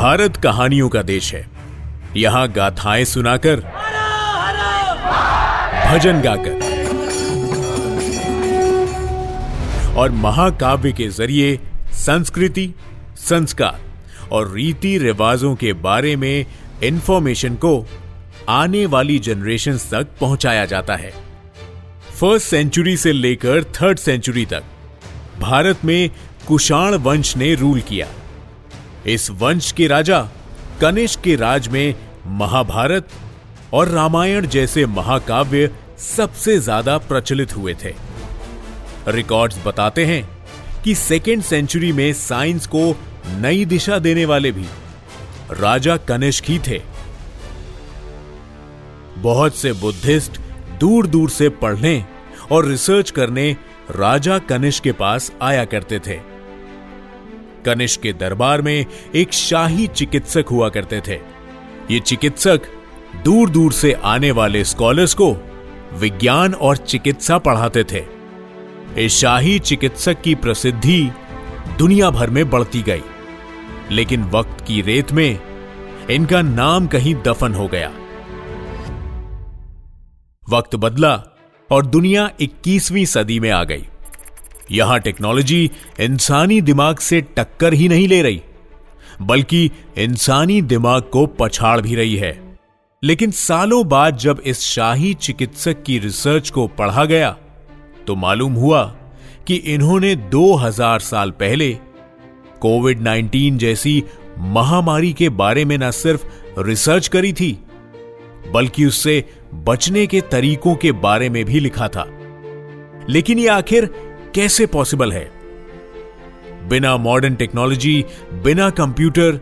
भारत कहानियों का देश है। यहाँ गाथाएँ सुनाकर, भजन गाकर और महाकाव्य के ज़रिए संस्कृति, संस्कार और रीति रिवाजों के बारे में इंफॉर्मेशन को आने वाली जनरेशन तक पहुँचाया जाता है। फ़र्स्ट सेंचुरी से लेकर थर्ड सेंचुरी तक भारत में कुषाण वंश ने रूल किया। इस वंश के राजा, कनिष्क के राज में महाभारत और रामायण जैसे महाकाव्य सबसे ज़्यादा प्रचलित हुए थे। रिकॉर्ड्स बताते हैं कि सेकेंड सेंचुरी में साइंस को नई दिशा देने वाले भी राजा कनिष्क ही थे। बहुत से बुद्धिस्ट दूर दूर से पढ़ने और रिसर्च करने राजा कनिष्क के पास आया करते थे। कनिष्क के दरबार में एक शाही चिकित्सक हुआ करते थे। ये चिकित्सक दूर दूर से आने वाले स्कॉलर्स को विज्ञान और चिकित्सा पढ़ाते थे। इस शाही चिकित्सक की प्रसिद्धि दुनिया भर में बढ़ती गई, लेकिन वक्त की रेत में इनका नाम कहीं दफन हो गया। वक्त बदला और दुनिया 21वीं सदी में आ गई। यहाँ टेक्नोलॉजी इंसानी दिमाग से टक्कर ही नहीं ले रही, बल्कि इंसानी दिमाग को पछाड़ भी रही है। लेकिन सालों बाद जब इस शाही चिकित्सक की रिसर्च को पढ़ा गया तो मालूम हुआ कि इन्होंने 2000 साल पहले कोविड 19 जैसी महामारी के बारे में न सिर्फ़ रिसर्च करी थी, बल्कि उससे बचने के तरीकों के बारे में भी लिखा था। लेकिन ये आखिर कैसे पॉसिबल है? बिना मॉडर्न टेक्नोलॉजी बिना कंप्यूटर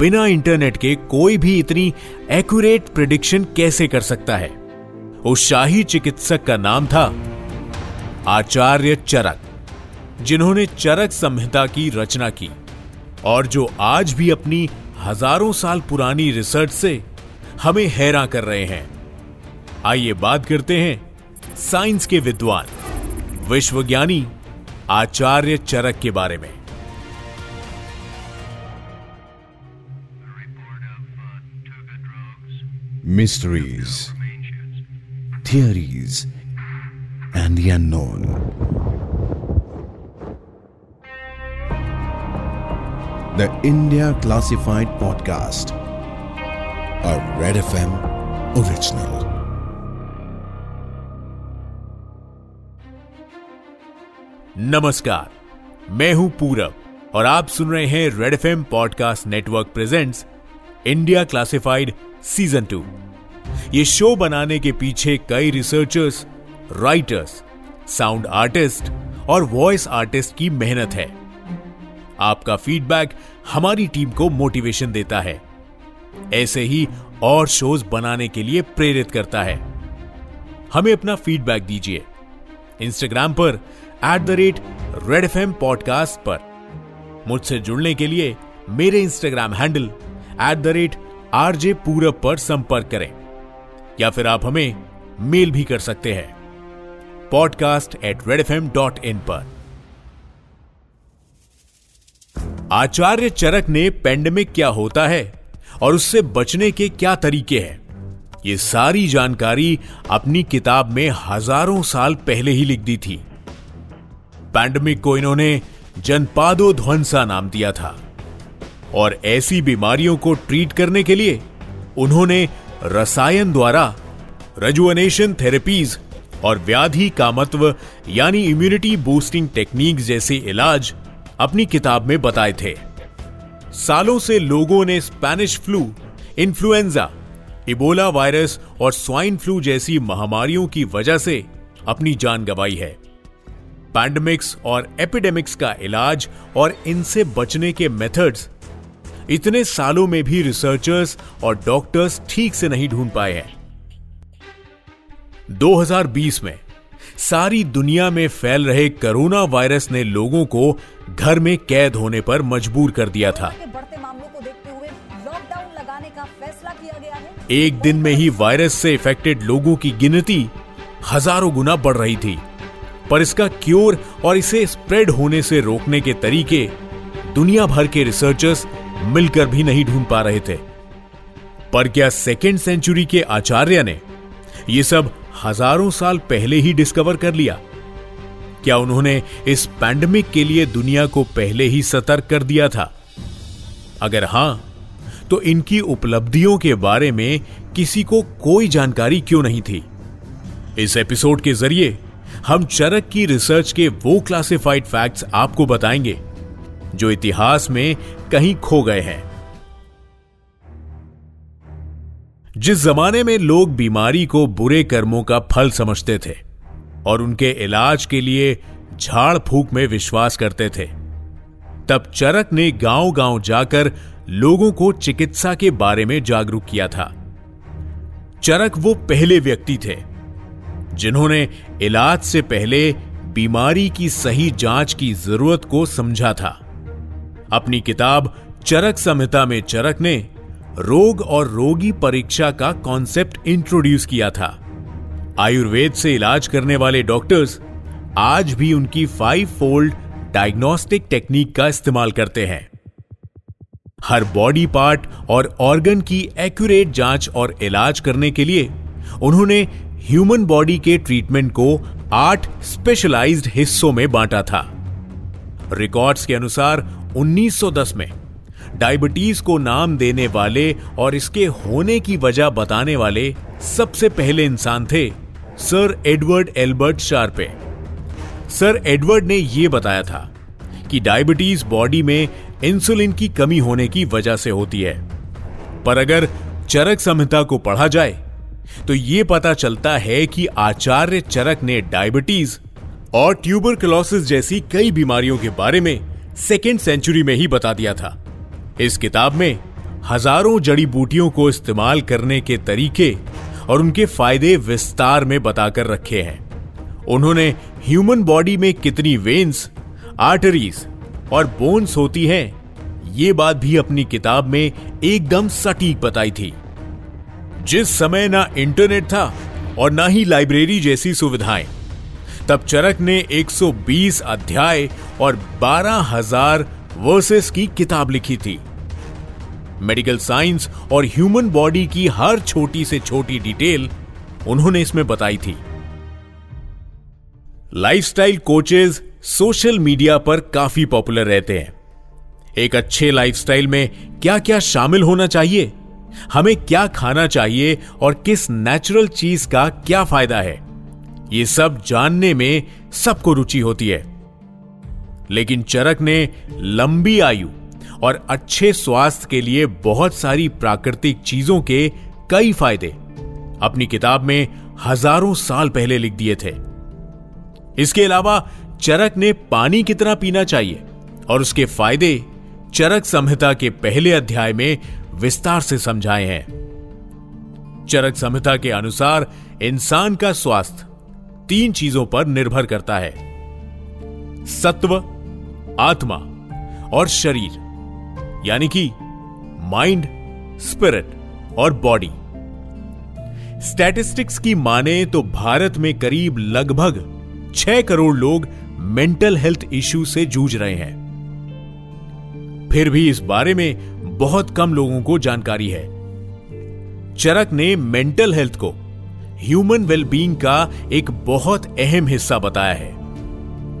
बिना इंटरनेट के कोई भी इतनी एक्यूरेट प्रिडिक्शन कैसे कर सकता है? उस शाही चिकित्सक का नाम था आचार्य चरक, जिन्होंने चरक संहिता की रचना की और जो आज भी अपनी हज़ारों साल पुरानी रिसर्च से हमें हैरान कर रहे हैं। आइए बात करते हैं साइंस के विद्वान। विश्व ज्ञानी आचार्य चरक के बारे में। Mysteries theories and unknown the India classified podcast और रेड एफ़ एम ओरिजिनल नमस्कार, मैं हूँ पूरब और आप सुन रहे हैं red F podcast network presents India classified season two ये शो बनाने के पीछे कई रिसर्चर्स राइटर्स साउंड आर्टिस्ट और वॉइस आर्टिस्ट की मेहनत है। आपका फीडबैक हमारी टीम को मोटिवेशन देता है। ऐसे ही और शोज़ बनाने के लिए प्रेरित करता है। हमें अपना फीडबैक दीजिए। इंस्टाग्राम पर at the rate red F M podcast पर। मुझसे जुड़ने के लिए मेरे Instagram handle at the rate RJ Purab पर संपर्क करें। या फिर आप हमें मेल भी कर सकते हैं। Podcast at red F M dot in पर। आचार्य चरक ने पेंडेमिक क्या होता है और उससे बचने के क्या तरीके हैं, ये सारी जानकारी अपनी किताब में हज़ारों साल पहले ही लिख दी थी। पैंडमिक को इन्होंने जनपादो ध्वंसा नाम दिया था। और ऐसी बीमारियों को ट्रीट करने के लिए उन्होंने रसायन द्वारा रजुअनेशन थेरेपीज और व्याधि कामत्व यानी इम्यूनिटी बूस्टिंग टेक्निक जैसे इलाज अपनी किताब में बताए थे। सालों से लोगों ने Spanish flu influenza Ebola virus और स्वाइन फ्लू जैसी महामारियों की वजह से अपनी जान गंवाई है। पैंडमिक्स और एपिडेमिक्स का इलाज और इनसे बचने के मेथड्स इतने सालों में भी रिसर्चर्स और डॉक्टर्स ठीक से नहीं ढूंढ पाए हैं। 2020 में सारी दुनिया में फैल रहे कोरोना वायरस ने लोगों को घर में कैद होने पर मजबूर कर दिया था। बढ़ते मामलों को देखते हुए लॉकडाउन लगाने का फैसला किया गया है। एक दिन में ही वायरस से इफेक्टेड लोगों की गिनती हज़ारों गुना बढ़ रही थी। पर इसका क्योर और इसे स्प्रेड होने से रोकने के तरीके दुनिया भर के रिसर्चर्स मिलकर भी नहीं ढूंढ पा रहे थे। पर क्या सेकेंड सेंचुरी के आचार्य ने यह सब हज़ारों साल पहले ही डिस्कवर कर लिया? क्या उन्होंने इस पैंडमिक के लिए दुनिया को पहले ही सतर्क कर दिया था? अगर हाँ तो इनकी उपलब्धियों के बारे में किसी को कोई जानकारी क्यों नहीं थी? इस एपिसोड के ज़रिए हम चरक की रिसर्च के वो क्लासिफाइड फैक्ट्स आपको बताएँगे, जो इतिहास में कहीं खो गए हैं। जिस जमाने में लोग बीमारी को बुरे कर्मों का फल समझते थे और उनके इलाज के लिए झाड़ फूक में विश्वास करते थे, तब चरक ने गाँव गाँव जाकर लोगों को चिकित्सा के बारे में जागरूक किया था। चरक वो पहले व्यक्ति थे जिन्होंने इलाज से पहले बीमारी की सही जाँच की ज़रूरत को समझा था। अपनी किताब चरक संहिता में चरक ने रोग और रोगी परीक्षा का कॉन्सेप्ट इंट्रोड्यूस किया था। आयुर्वेद से इलाज करने वाले डॉक्टर्स आज भी उनकी फाइव फोल्ड डायग्नोस्टिक टेक्निक का इस्तेमाल करते हैं। हर बॉडी पार्ट और ऑर्गन की एक्यूरेट जाँच और इलाज करने के लिए उन्होंने ह्यूमन बॉडी के ट्रीटमेंट को आठ स्पेशलाइज्ड हिस्सों में बांटा था। रिकॉर्ड्स के अनुसार 1910 में डायबिटीज़ को नाम देने वाले और इसके होने की वजह बताने वाले सबसे पहले इंसान थे sir Edward Albert Sharpe. Sir Edward ने यह बताया था कि डायबिटीज़ बॉडी में इंसुलिन की कमी होने की वजह से होती है। पर अगर चरक संहिता को पढ़ा जाए तो यह पता चलता है कि आचार्य चरक ने डायबिटीज़ और ट्यूबरकुलोसिस जैसी कई बीमारियों के बारे में सेकेंड सेंचुरी में ही बता दिया था। इस किताब में हज़ारों जड़ी बूटियों को इस्तेमाल करने के तरीके और उनके फ़ायदे विस्तार में बताकर रखे हैं। उन्होंने ह्यूमन बॉडी में कितनी वेन्स आर्टरीज और बोन्स होती हैं, ये बात भी अपनी किताब में एकदम सटीक बताई थी। जिस समय ना इंटरनेट था और ना ही लाइब्रेरी जैसी सुविधाएँ। तब चरक ने 120 अध्याय और 12,000 वर्सेस की किताब लिखी थी। मेडिकल साइंस और ह्यूमन बॉडी की हर छोटी से छोटी डिटेल उन्होंने इसमें बताई थी। लाइफस्टाइल कोचेज सोशल मीडिया पर काफ़ी पॉपुलर रहते हैं। एक अच्छे लाइफस्टाइल में क्या क्या शामिल होना चाहिए? हमें क्या खाना चाहिए और किस नेचुरल चीज़ का क्या फ़ायदा है? ये सब जानने में सबको रुचि होती है। लेकिन चरक ने लंबी आयु और अच्छे स्वास्थ्य के लिए बहुत सारी प्राकृतिक चीज़ों के कई फ़ायदे अपनी किताब में हज़ारों साल पहले लिख दिए थे। इसके अलावा चरक ने पानी कितना पीना चाहिए और उसके फ़ायदे चरक संहिता के पहले अध्याय में विस्तार से समझाए हैं। चरक संहिता के अनुसार इंसान का स्वास्थ्य तीन चीज़ों पर निर्भर करता है। सत्व, आत्मा और शरीर, यानी कि माइंड स्पिरिट और बॉडी स्टैटिस्टिक्स की माने तो भारत में करीब लगभग छह करोड़ लोग मेंटल हेल्थ इश्यू से जूझ रहे हैं। फिर भी इस बारे में बहुत कम लोगों को जानकारी है। चरक ने मेंटल हेल्थ को, ह्यूमन वेलबींग का एक बहुत अहम हिस्सा बताया है।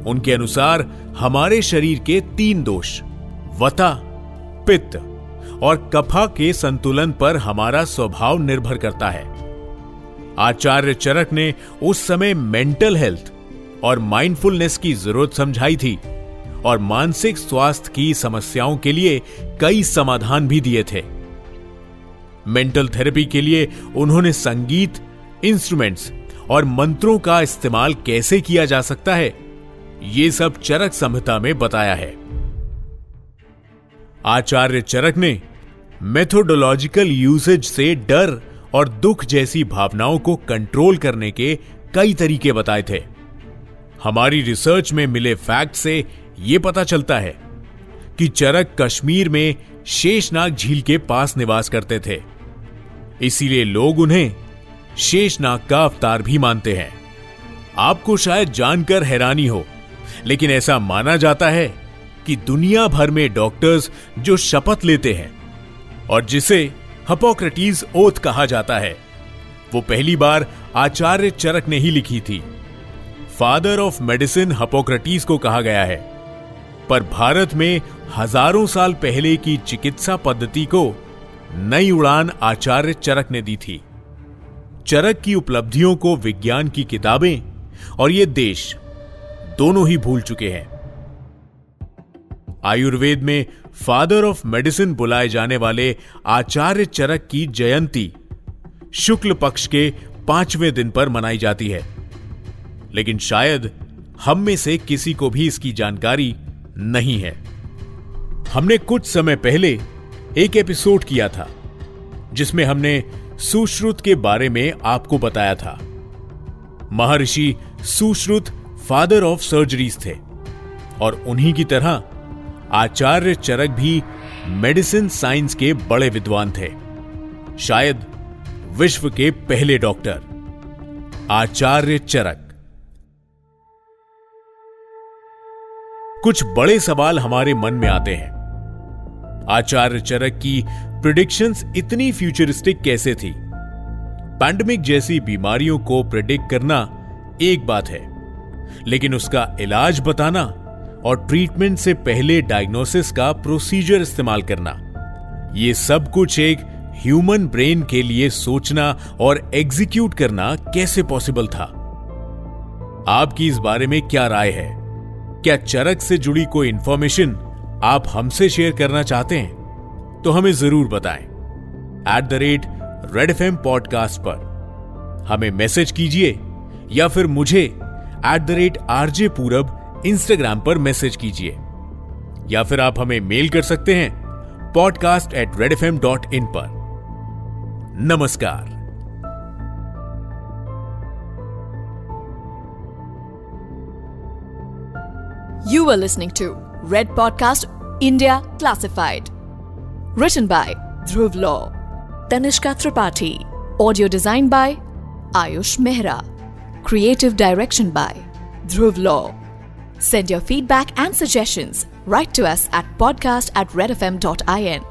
उनके अनुसार, हमारे शरीर के तीन दोष, वता, पित्त और कफा के संतुलन पर हमारा स्वभाव निर्भर करता है। आचार्य चरक ने उस समय मेंटल हेल्थ और माइंडफुलनेस की ज़रूरत समझाई थी। और मानसिक स्वास्थ्य की समस्याओं के लिए कई समाधान भी दिए थे। मेंटल थेरेपी के लिए उन्होंने संगीत इंस्ट्रूमेंट्स और मंत्रों का इस्तेमाल कैसे किया जा सकता है, ये सब चरक संहिता में बताया है। आचार्य चरक ने मेथोडोलॉजिकल यूसेज से डर और दुख जैसी भावनाओं को कंट्रोल करने के कई तरीके बताए थे। हमारी रिसर्च में मिले फैक्ट से यह पता चलता है कि चरक कश्मीर में शेषनाग झील के पास निवास करते थे। इसीलिए लोग उन्हें शेषनाग का अवतार भी मानते हैं। आपको शायद जानकर हैरानी हो, लेकिन ऐसा माना जाता है कि दुनिया भर में डॉक्टर्स जो शपथ लेते हैं और जिसे हपोक्रेटिस ओथ कहा जाता है, वो पहली बार आचार्य चरक ने ही लिखी थी। फादर ऑफ़ मेडिसिन हपोक्रेटिस को कहा गया है। पर भारत में हज़ारों साल पहले की चिकित्सा पद्धति को नई उड़ान आचार्य चरक ने दी थी। चरक की उपलब्धियों को विज्ञान की किताबें और ये देश दोनों ही भूल चुके हैं। आयुर्वेद में फादर ऑफ़ मेडिसिन बुलाए जाने वाले आचार्य चरक की जयंती शुक्ल पक्ष के पाँचवें दिन पर मनाई जाती है। लेकिन शायद हम में से किसी को भी इसकी जानकारी नहीं है। हमने कुछ समय पहले एक एपिसोड किया था, जिसमें हमने सुश्रुत के बारे में आपको बताया था। महर्षि सुश्रुत फादर ऑफ़ सर्जरीज थे, और उन्हीं की तरह आचार्य चरक भी मेडिसिन साइंस के बड़े विद्वान थे, शायद विश्व के पहले डॉक्टर आचार्य चरक। कुछ बड़े सवाल हमारे मन में आते हैं। आचार्य चरक की प्रिडिक्शंस इतनी फ्यूचरिस्टिक कैसे थी? पैंडमिक जैसी बीमारियों को प्रिडिक्ट करना एक बात है, लेकिन उसका इलाज बताना और ट्रीटमेंट से पहले डायग्नोसिस का प्रोसीजर इस्तेमाल करना, ये सब कुछ एक ह्यूमन ब्रेन के लिए सोचना और एग्जीक्यूट करना कैसे पॉसिबल था? आपकी इस बारे में क्या राय है? क्या चरक से जुड़ी कोई इंफॉर्मेशन आप हमसे शेयर करना चाहते हैं? तो हमें ज़रूर बताएँ। At the rate red F podcast पर। हमें मैसेज कीजिए या फिर मुझे at the rate RJ Purab Instagram पर मैसेज कीजिए। या फिर आप हमें मेल कर सकते हैं podcast at red F M dot in पर। नमस्कार। You are listening to Red Podcast India Classified. Written by Dhruv Law, Tanishka Tripathi. Audio design by Ayush Mehra. Creative direction by Dhruv Law. Send your feedback and suggestions right to us at podcast at redfm.in.